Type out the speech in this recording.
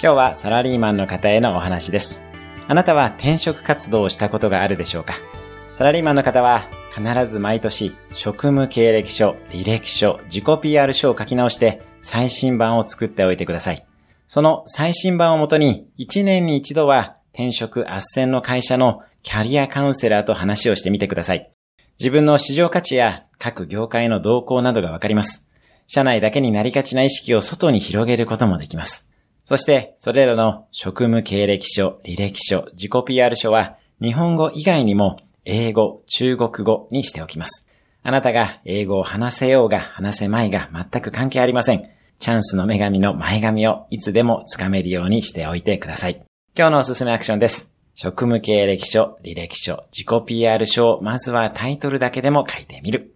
今日はサラリーマンの方へのお話です。あなたは転職活動をしたことがあるでしょうか？サラリーマンの方は必ず毎年職務経歴書、履歴書、自己 PR 書を書き直して最新版を作っておいてください。その最新版をもとに1年に一度は転職斡旋の会社のキャリアカウンセラーと話をしてみてください。自分の市場価値や各業界の動向などがわかります。社内だけになりがちな意識を外に広げることもできます。そして、それらの職務経歴書、履歴書、自己 PR 書は、日本語以外にも、英語、中国語にしておきます。あなたが英語を話せようが話せまいが全く関係ありません。チャンスの女神の前髪をいつでもつかめるようにしておいてください。今日のおすすめアクションです。職務経歴書、履歴書、自己 PR 書をまずはタイトルだけでも書いてみる。